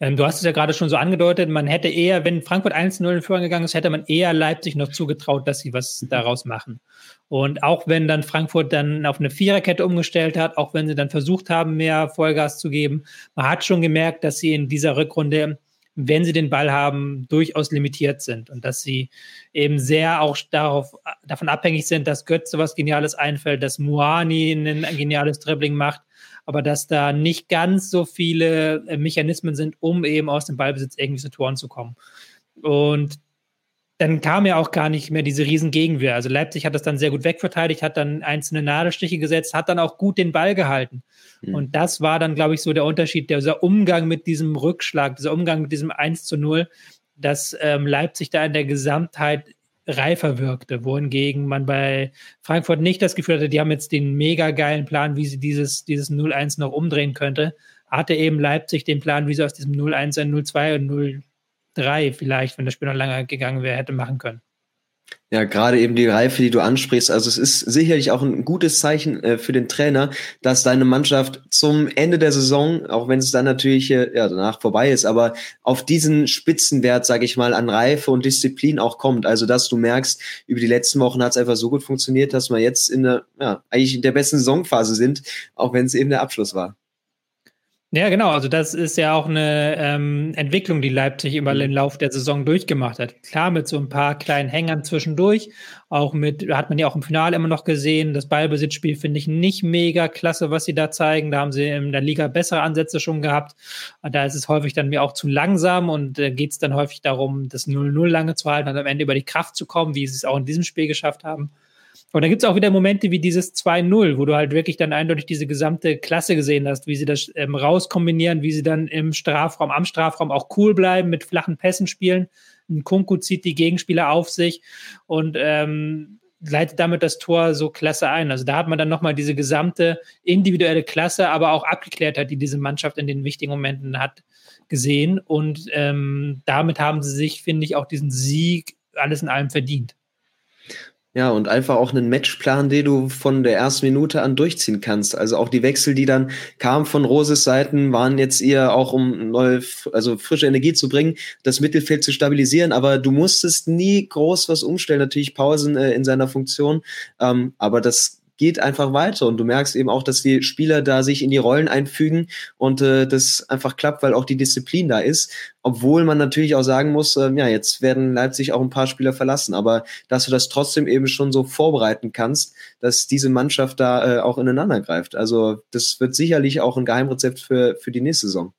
Ähm, du hast es ja gerade schon so angedeutet, man hätte eher, wenn Frankfurt 1-0 in Führung gegangen ist, hätte man eher Leipzig noch zugetraut, dass sie was daraus machen. Und auch wenn dann Frankfurt dann auf eine Viererkette umgestellt hat, auch wenn sie dann versucht haben, mehr Vollgas zu geben, man hat schon gemerkt, dass sie in dieser Rückrunde wenn sie den Ball haben, durchaus limitiert sind und dass sie eben sehr auch darauf, davon abhängig sind, dass Götze was Geniales einfällt, dass Muani ein geniales Dribbling macht, aber dass da nicht ganz so viele äh, Mechanismen sind, um eben aus dem Ballbesitz irgendwie zu Toren zu kommen. Und dann kam ja auch gar nicht mehr diese riesen Gegenwehr. Also Leipzig hat das dann sehr gut wegverteidigt, hat dann einzelne Nadelstiche gesetzt, hat dann auch gut den Ball gehalten. Mhm. Und das war dann, glaube ich, so der Unterschied, dieser Umgang mit diesem Rückschlag, dieser Umgang mit diesem 1 zu 0, dass ähm, Leipzig da in der Gesamtheit reifer wirkte, wohingegen man bei Frankfurt nicht das Gefühl hatte, die haben jetzt den mega geilen Plan, wie sie dieses, dieses 0-1 noch umdrehen könnte, hatte eben Leipzig den Plan, wie sie aus diesem 0-1 ein 0-2 und 0 drei vielleicht, wenn das Spiel noch länger gegangen wäre, hätte machen können. Ja, gerade eben die Reife, die du ansprichst. Also es ist sicherlich auch ein gutes Zeichen äh, für den Trainer, dass deine Mannschaft zum Ende der Saison, auch wenn es dann natürlich äh, ja, danach vorbei ist, aber auf diesen Spitzenwert, sage ich mal, an Reife und Disziplin auch kommt. Also dass du merkst, über die letzten Wochen hat es einfach so gut funktioniert, dass wir jetzt in der, ja, eigentlich in der besten Saisonphase sind, auch wenn es eben der Abschluss war. Ja, genau. Also das ist ja auch eine ähm, Entwicklung, die Leipzig über mhm. den Lauf der Saison durchgemacht hat. Klar, mit so ein paar kleinen Hängern zwischendurch. Auch mit, hat man ja auch im Finale immer noch gesehen. Das Ballbesitzspiel finde ich nicht mega klasse, was sie da zeigen. Da haben sie in der Liga bessere Ansätze schon gehabt. Da ist es häufig dann mir auch zu langsam und äh, geht es dann häufig darum, das 0-0 lange zu halten und am Ende über die Kraft zu kommen, wie sie es auch in diesem Spiel geschafft haben. Und dann gibt es auch wieder Momente wie dieses 2-0, wo du halt wirklich dann eindeutig diese gesamte Klasse gesehen hast, wie sie das ähm, rauskombinieren, wie sie dann im Strafraum, am Strafraum auch cool bleiben, mit flachen Pässen spielen. Ein Kunku zieht die Gegenspieler auf sich und ähm, leitet damit das Tor so klasse ein. Also da hat man dann nochmal diese gesamte individuelle Klasse, aber auch Abgeklärtheit, die diese Mannschaft in den wichtigen Momenten hat, gesehen. Und ähm, damit haben sie sich, finde ich, auch diesen Sieg alles in allem verdient. Ja, und einfach auch einen Matchplan, den du von der ersten Minute an durchziehen kannst. Also auch die Wechsel, die dann kamen von Roses Seiten, waren jetzt eher auch, um neue, also frische Energie zu bringen, das Mittelfeld zu stabilisieren. Aber du musstest nie groß was umstellen. Natürlich Pausen äh, in seiner Funktion. Ähm, aber das geht einfach weiter und du merkst eben auch, dass die Spieler da sich in die Rollen einfügen und äh, das einfach klappt, weil auch die Disziplin da ist, obwohl man natürlich auch sagen muss, äh, ja, jetzt werden Leipzig auch ein paar Spieler verlassen, aber dass du das trotzdem eben schon so vorbereiten kannst, dass diese Mannschaft da äh, auch ineinander greift. Also das wird sicherlich auch ein Geheimrezept für, für die nächste Saison.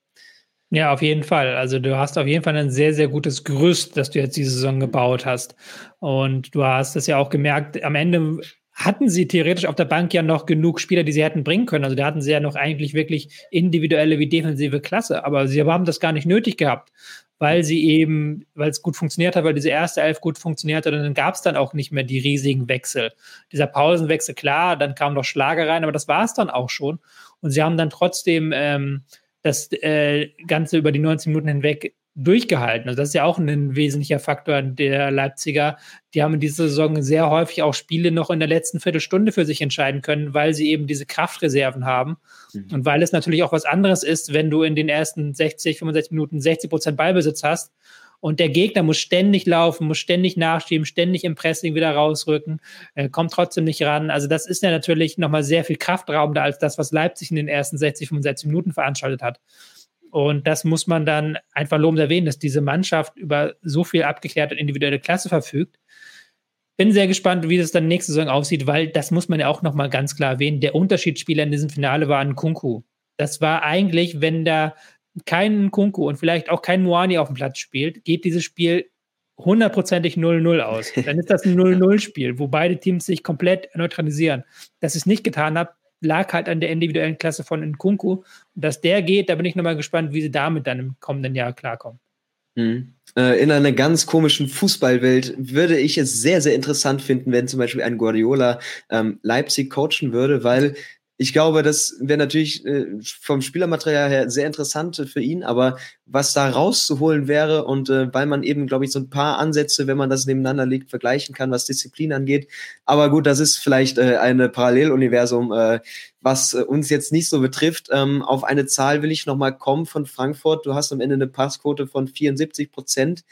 Ja, auf jeden Fall. Also du hast auf jeden Fall ein sehr, sehr gutes Gerüst, das du jetzt diese Saison gebaut hast. Und du hast es ja auch gemerkt, am Ende hatten sie theoretisch auf der Bank ja noch genug Spieler, die sie hätten bringen können. Also da hatten sie ja noch eigentlich wirklich individuelle wie defensive Klasse, aber sie haben das gar nicht nötig gehabt, weil sie eben, weil es gut funktioniert hat, weil diese erste Elf gut funktioniert hat und dann gab es dann auch nicht mehr die riesigen Wechsel. Dieser Pausenwechsel, klar, dann kam noch Schlager rein, aber das war es dann auch schon. Und sie haben dann trotzdem ähm, das äh, Ganze über die 90 Minuten hinweg durchgehalten. Also das ist ja auch ein wesentlicher Faktor der Leipziger. Die haben in dieser Saison sehr häufig auch Spiele noch in der letzten Viertelstunde für sich entscheiden können, weil sie eben diese Kraftreserven haben. Mhm. Und weil es natürlich auch was anderes ist, wenn du in den ersten 60, 65 Minuten 60 Prozent Ballbesitz hast und der Gegner muss ständig laufen, muss ständig nachschieben, ständig im Pressing wieder rausrücken, äh, kommt trotzdem nicht ran. Also das ist ja natürlich nochmal sehr viel kraftraubender als das, was Leipzig in den ersten 60, 65 Minuten veranstaltet hat. Und das muss man dann einfach lobend erwähnen, dass diese Mannschaft über so viel abgeklärte individuelle Klasse verfügt. Bin sehr gespannt, wie das dann nächste Saison aussieht, weil das muss man ja auch nochmal ganz klar erwähnen. Der Unterschiedsspieler in diesem Finale war ein Kunku. Das war eigentlich, wenn da kein Kunku und vielleicht auch kein Moani auf dem Platz spielt, geht dieses Spiel hundertprozentig 0-0 aus. Dann ist das ein 0-0-Spiel, wo beide Teams sich komplett neutralisieren. Dass ich es nicht getan habe, lag halt an der individuellen Klasse von Nkunku. Und dass der geht, da bin ich nochmal gespannt, wie sie damit dann im kommenden Jahr klarkommen. Mhm. In einer ganz komischen Fußballwelt würde ich es sehr, sehr interessant finden, wenn zum Beispiel ein Guardiola ähm, Leipzig coachen würde, weil ich glaube, das wäre natürlich äh, vom Spielermaterial her sehr interessant für ihn, aber was da rauszuholen wäre und äh, weil man eben, glaube ich, so ein paar Ansätze, wenn man das nebeneinander legt, vergleichen kann, was Disziplin angeht. Aber gut, das ist vielleicht äh, eine Paralleluniversum, äh, was äh, uns jetzt nicht so betrifft. Ähm, auf eine Zahl will ich nochmal kommen von Frankfurt. Du hast am Ende eine Passquote von 74 Prozent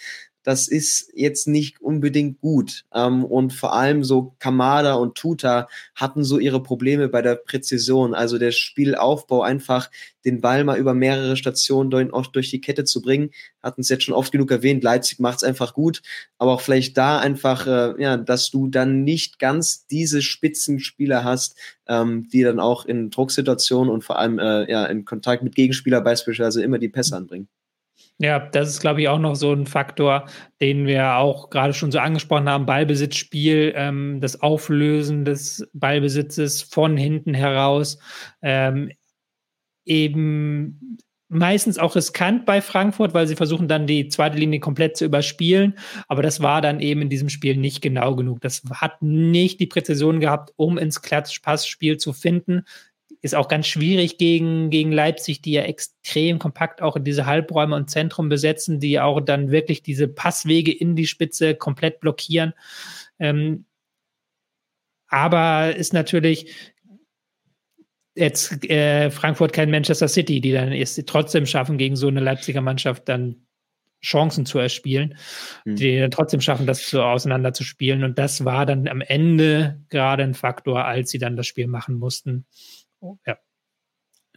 das ist jetzt nicht unbedingt gut. Ähm, und vor allem so Kamada und Tuta hatten so ihre Probleme bei der Präzision, also der Spielaufbau einfach den Ball mal über mehrere Stationen durch, durch die Kette zu bringen. Hatten es jetzt schon oft genug erwähnt, Leipzig macht es einfach gut, aber auch vielleicht da einfach, äh, ja, dass du dann nicht ganz diese Spitzenspieler hast, ähm, die dann auch in Drucksituationen und vor allem äh, ja, in Kontakt mit Gegenspieler beispielsweise immer die Pässe anbringen. Ja, das ist, glaube ich, auch noch so ein Faktor, den wir auch gerade schon so angesprochen haben. Ballbesitzspiel, ähm, das Auflösen des Ballbesitzes von hinten heraus. Ähm, eben meistens auch riskant bei Frankfurt, weil sie versuchen dann die zweite Linie komplett zu überspielen. Aber das war dann eben in diesem Spiel nicht genau genug. Das hat nicht die Präzision gehabt, um ins Klatsch-Pass-Spiel zu finden ist auch ganz schwierig gegen, gegen Leipzig, die ja extrem kompakt auch in diese Halbräume und Zentrum besetzen, die auch dann wirklich diese Passwege in die Spitze komplett blockieren. Ähm, aber ist natürlich jetzt äh, Frankfurt kein Manchester City, die dann es trotzdem schaffen, gegen so eine Leipziger Mannschaft dann Chancen zu erspielen, mhm. die dann trotzdem schaffen, das so auseinanderzuspielen. Und das war dann am Ende gerade ein Faktor, als sie dann das Spiel machen mussten.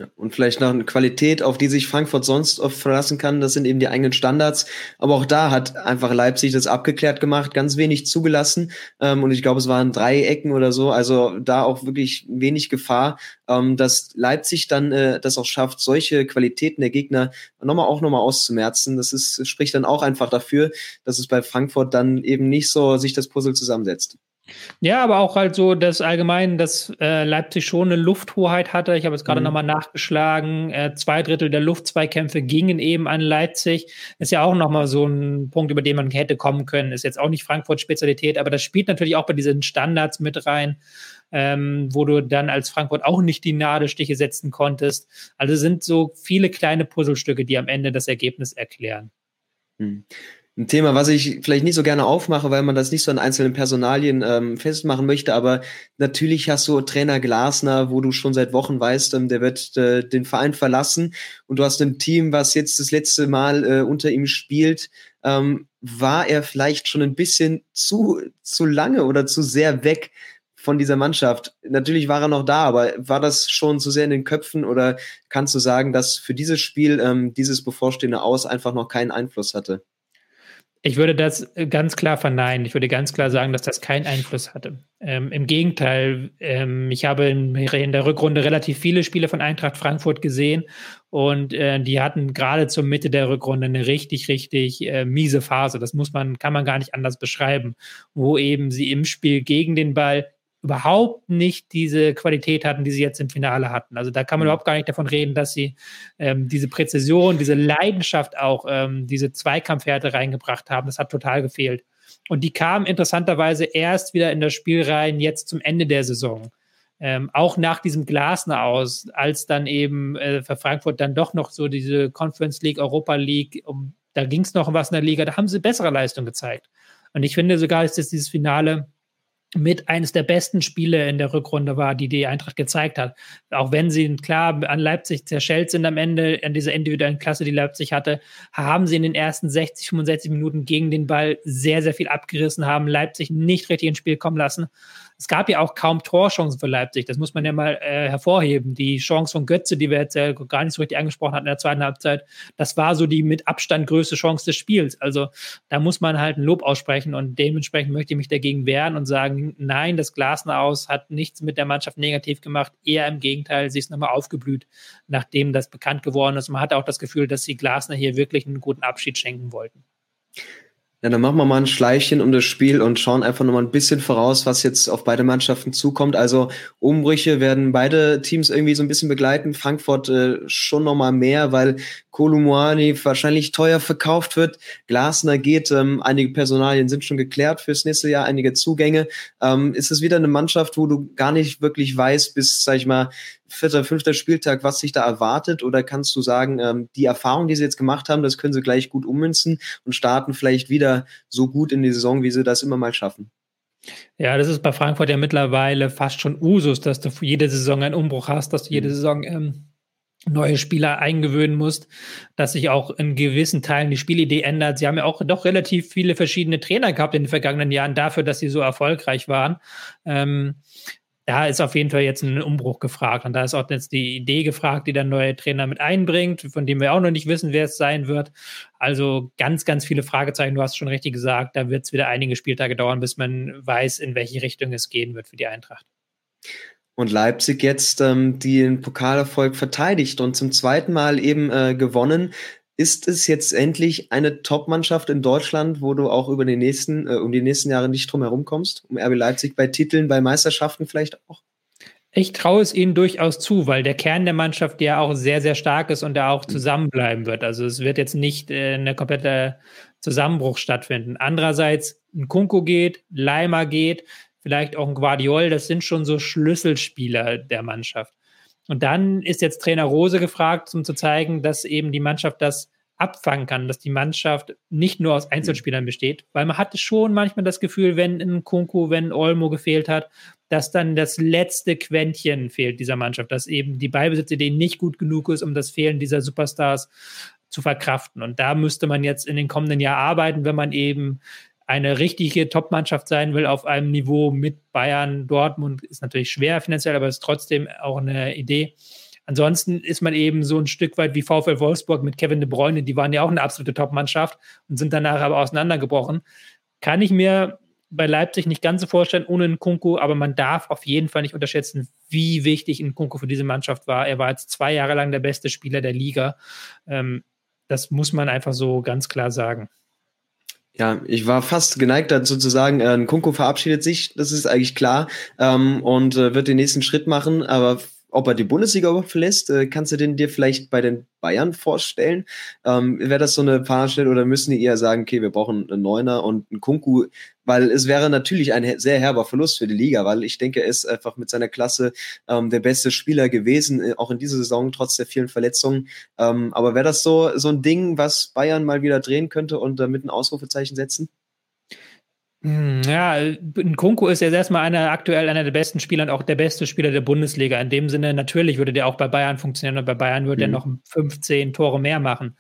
Ja. Und vielleicht noch eine Qualität, auf die sich Frankfurt sonst oft verlassen kann, das sind eben die eigenen Standards. Aber auch da hat einfach Leipzig das abgeklärt gemacht, ganz wenig zugelassen. Ähm, und ich glaube, es waren drei Ecken oder so. Also da auch wirklich wenig Gefahr, ähm, dass Leipzig dann äh, das auch schafft, solche Qualitäten der Gegner nochmal auch nochmal auszumerzen. Das ist, spricht dann auch einfach dafür, dass es bei Frankfurt dann eben nicht so sich das Puzzle zusammensetzt. Ja, aber auch halt so, dass allgemein, dass äh, Leipzig schon eine Lufthoheit hatte. Ich habe jetzt gerade mhm. nochmal nachgeschlagen. Äh, zwei Drittel der Luftzweikämpfe gingen eben an Leipzig. Ist ja auch nochmal so ein Punkt, über den man hätte kommen können. Ist jetzt auch nicht Frankfurts Spezialität, aber das spielt natürlich auch bei diesen Standards mit rein, ähm, wo du dann als Frankfurt auch nicht die Nadelstiche setzen konntest. Also sind so viele kleine Puzzlestücke, die am Ende das Ergebnis erklären. Mhm ein Thema, was ich vielleicht nicht so gerne aufmache, weil man das nicht so an einzelnen Personalien ähm, festmachen möchte, aber natürlich hast du Trainer Glasner, wo du schon seit Wochen weißt, ähm, der wird äh, den Verein verlassen und du hast ein Team, was jetzt das letzte Mal äh, unter ihm spielt. Ähm, war er vielleicht schon ein bisschen zu, zu lange oder zu sehr weg von dieser Mannschaft? Natürlich war er noch da, aber war das schon zu sehr in den Köpfen oder kannst du sagen, dass für dieses Spiel ähm, dieses bevorstehende Aus einfach noch keinen Einfluss hatte? Ich würde das ganz klar verneinen. Ich würde ganz klar sagen, dass das keinen Einfluss hatte. Ähm, Im Gegenteil, ähm, ich habe in, der Rückrunde relativ viele Spiele von Eintracht Frankfurt gesehen und äh, die hatten gerade zur Mitte der Rückrunde eine richtig, richtig äh, miese Phase. Das muss man, kann man gar nicht anders beschreiben, wo eben sie im Spiel gegen den Ball überhaupt nicht diese Qualität hatten, die sie jetzt im Finale hatten. Also da kann man mhm. überhaupt gar nicht davon reden, dass sie ähm, diese Präzision, diese Leidenschaft auch, ähm, diese Zweikampfhärte reingebracht haben. Das hat total gefehlt. Und die kam interessanterweise erst wieder in das Spiel rein, jetzt zum Ende der Saison. ähm, auch nach diesem Glasner aus, als dann eben äh, für Frankfurt dann doch noch so diese Conference League, Europa League, um, da ging es noch um was in der Liga, da haben sie bessere Leistung gezeigt. Und ich finde sogar, ist jetzt dieses Finale mit eines der besten Spiele in der Rückrunde war, die die Eintracht gezeigt hat. Auch wenn sie klar an Leipzig zerschellt sind am Ende, an dieser individuellen Klasse, die Leipzig hatte, haben sie in den ersten 60, 65 Minuten gegen den Ball sehr, sehr viel abgerissen, haben Leipzig nicht richtig ins Spiel kommen lassen. Es gab ja auch kaum Torchancen für Leipzig. Das muss man ja mal äh, hervorheben. Die Chance von Götze, die wir jetzt äh, gar nicht so richtig angesprochen hatten in der zweiten Halbzeit, das war so die mit Abstand größte Chance des Spiels. Also da muss man halt ein Lob aussprechen und dementsprechend möchte ich mich dagegen wehren und sagen, nein, das Glasner aus hat nichts mit der Mannschaft negativ gemacht. Eher im Gegenteil, sie ist nochmal aufgeblüht, nachdem das bekannt geworden ist. Man hatte auch das Gefühl, dass sie Glasner hier wirklich einen guten Abschied schenken wollten. Ja, dann machen wir mal ein Schleichchen um das Spiel und schauen einfach nochmal ein bisschen voraus, was jetzt auf beide Mannschaften zukommt. Also Umbrüche werden beide Teams irgendwie so ein bisschen begleiten. Frankfurt äh, schon nochmal mehr, weil Kolumuani wahrscheinlich teuer verkauft wird. Glasner geht, ähm, einige Personalien sind schon geklärt fürs nächste Jahr, einige Zugänge. Ähm, ist es wieder eine Mannschaft, wo du gar nicht wirklich weißt, bis, sag ich mal, vierter, fünfter Spieltag, was sich da erwartet? Oder kannst du sagen, ähm, die Erfahrung, die sie jetzt gemacht haben, das können sie gleich gut ummünzen und starten vielleicht wieder so gut in die Saison, wie sie das immer mal schaffen? Ja, das ist bei Frankfurt ja mittlerweile fast schon Usus, dass du jede Saison einen Umbruch hast, dass du jede mhm. Saison ähm, neue Spieler eingewöhnen musst, dass sich auch in gewissen Teilen die Spielidee ändert. Sie haben ja auch doch relativ viele verschiedene Trainer gehabt in den vergangenen Jahren dafür, dass sie so erfolgreich waren. Ähm, da ist auf jeden Fall jetzt ein Umbruch gefragt. Und da ist auch jetzt die Idee gefragt, die der neue Trainer mit einbringt, von dem wir auch noch nicht wissen, wer es sein wird. Also ganz, ganz viele Fragezeichen. Du hast schon richtig gesagt, da wird es wieder einige Spieltage dauern, bis man weiß, in welche Richtung es gehen wird für die Eintracht. Und Leipzig jetzt ähm, den Pokalerfolg verteidigt und zum zweiten Mal eben äh, gewonnen. Ist es jetzt endlich eine Top-Mannschaft in Deutschland, wo du auch über die nächsten, äh, um die nächsten Jahre nicht drum herum kommst? Um RB Leipzig bei Titeln, bei Meisterschaften vielleicht auch? Ich traue es ihnen durchaus zu, weil der Kern der Mannschaft ja auch sehr, sehr stark ist und da auch zusammenbleiben wird. Also es wird jetzt nicht äh, eine komplette Zusammenbruch stattfinden. Andererseits, ein Kunko geht, Leimer geht, vielleicht auch ein Guardiol, das sind schon so Schlüsselspieler der Mannschaft. Und dann ist jetzt Trainer Rose gefragt, um zu zeigen, dass eben die Mannschaft das abfangen kann, dass die Mannschaft nicht nur aus Einzelspielern besteht, weil man hatte schon manchmal das Gefühl, wenn ein Kunku, wenn Olmo gefehlt hat, dass dann das letzte Quäntchen fehlt dieser Mannschaft, dass eben die Ballbesitzidee nicht gut genug ist, um das Fehlen dieser Superstars zu verkraften. Und da müsste man jetzt in den kommenden Jahren arbeiten, wenn man eben eine richtige Top-Mannschaft sein will auf einem Niveau mit Bayern, Dortmund, ist natürlich schwer finanziell, aber ist trotzdem auch eine Idee. Ansonsten ist man eben so ein Stück weit wie VfL Wolfsburg mit Kevin de Bruyne, die waren ja auch eine absolute Top-Mannschaft und sind danach aber auseinandergebrochen. Kann ich mir bei Leipzig nicht ganz so vorstellen ohne einen aber man darf auf jeden Fall nicht unterschätzen, wie wichtig ein für diese Mannschaft war. Er war jetzt zwei Jahre lang der beste Spieler der Liga. Ähm, das muss man einfach so ganz klar sagen. Ja, ich war fast geneigt dazu zu sagen, äh, Kunko verabschiedet sich, das ist eigentlich klar, ähm, und äh, wird den nächsten Schritt machen, aber ob er die Bundesliga überhaupt verlässt, äh, kannst du den dir vielleicht bei den Bayern vorstellen? Ähm, Wäre das so eine Fahrstelle oder müssen die eher sagen, okay, wir brauchen einen Neuner und einen Kunku, weil es wäre natürlich ein sehr herber Verlust für die Liga, weil ich denke, er ist einfach mit seiner Klasse ähm, der beste Spieler gewesen, äh, auch in dieser Saison, trotz der vielen Verletzungen. Ähm, aber wäre das so, so ein Ding, was Bayern mal wieder drehen könnte und damit ein Ausrufezeichen setzen? Hm, ja, Kunku ist jetzt erstmal einer, aktuell einer der besten Spieler und auch der beste Spieler der Bundesliga. In dem Sinne, natürlich würde der auch bei Bayern funktionieren und bei Bayern würde mhm. er noch 15 Tore mehr machen.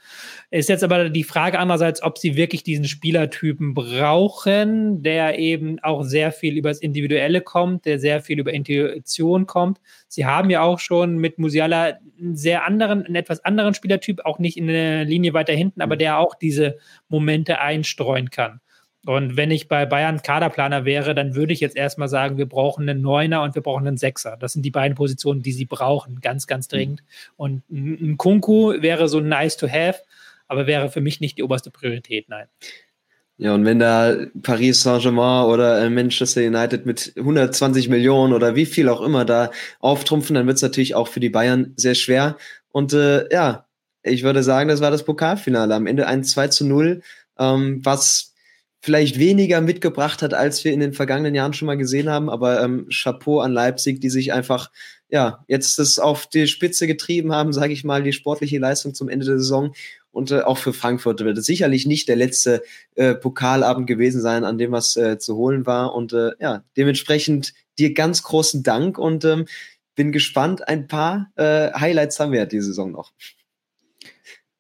Ist jetzt aber die Frage andererseits, ob sie wirklich diesen Spielertypen brauchen, der eben auch sehr viel über das Individuelle kommt, der sehr viel über Intuition kommt. Sie haben ja auch schon mit Musiala einen sehr anderen, einen etwas anderen Spielertyp, auch nicht in der Linie weiter hinten, aber mhm. der auch diese Momente einstreuen kann. Und wenn ich bei Bayern Kaderplaner wäre, dann würde ich jetzt erstmal sagen, wir brauchen einen Neuner und wir brauchen einen Sechser. Das sind die beiden Positionen, die sie brauchen, ganz, ganz mhm. dringend. Und ein Kunku wäre so nice to have, aber wäre für mich nicht die oberste Priorität, nein. Ja, und wenn da Paris Saint-Germain oder Manchester United mit 120 Millionen oder wie viel auch immer da auftrumpfen, dann wird es natürlich auch für die Bayern sehr schwer. Und äh, ja, ich würde sagen, das war das Pokalfinale. Am Ende ein 2 zu 0, ähm, was vielleicht weniger mitgebracht hat, als wir in den vergangenen Jahren schon mal gesehen haben. Aber ähm, Chapeau an Leipzig, die sich einfach ja jetzt das auf die Spitze getrieben haben, sage ich mal, die sportliche Leistung zum Ende der Saison. Und äh, auch für Frankfurt wird es sicherlich nicht der letzte äh, Pokalabend gewesen sein, an dem was äh, zu holen war. Und äh, ja, dementsprechend dir ganz großen Dank und ähm, bin gespannt. Ein paar äh, Highlights haben wir ja diese Saison noch.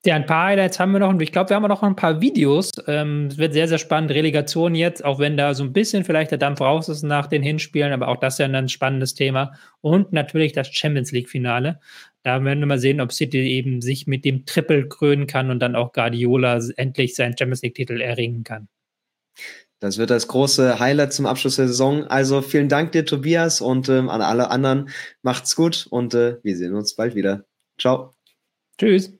Ja, ein paar Highlights haben wir noch und ich glaube, wir haben auch noch ein paar Videos. Ähm, es wird sehr, sehr spannend. Relegation jetzt, auch wenn da so ein bisschen vielleicht der Dampf raus ist nach den Hinspielen, aber auch das ist ja ein spannendes Thema. Und natürlich das Champions League-Finale. Da werden wir mal sehen, ob City eben sich mit dem Triple krönen kann und dann auch Guardiola endlich seinen Champions League-Titel erringen kann. Das wird das große Highlight zum Abschluss der Saison. Also vielen Dank dir, Tobias, und ähm, an alle anderen. Macht's gut und äh, wir sehen uns bald wieder. Ciao. Tschüss.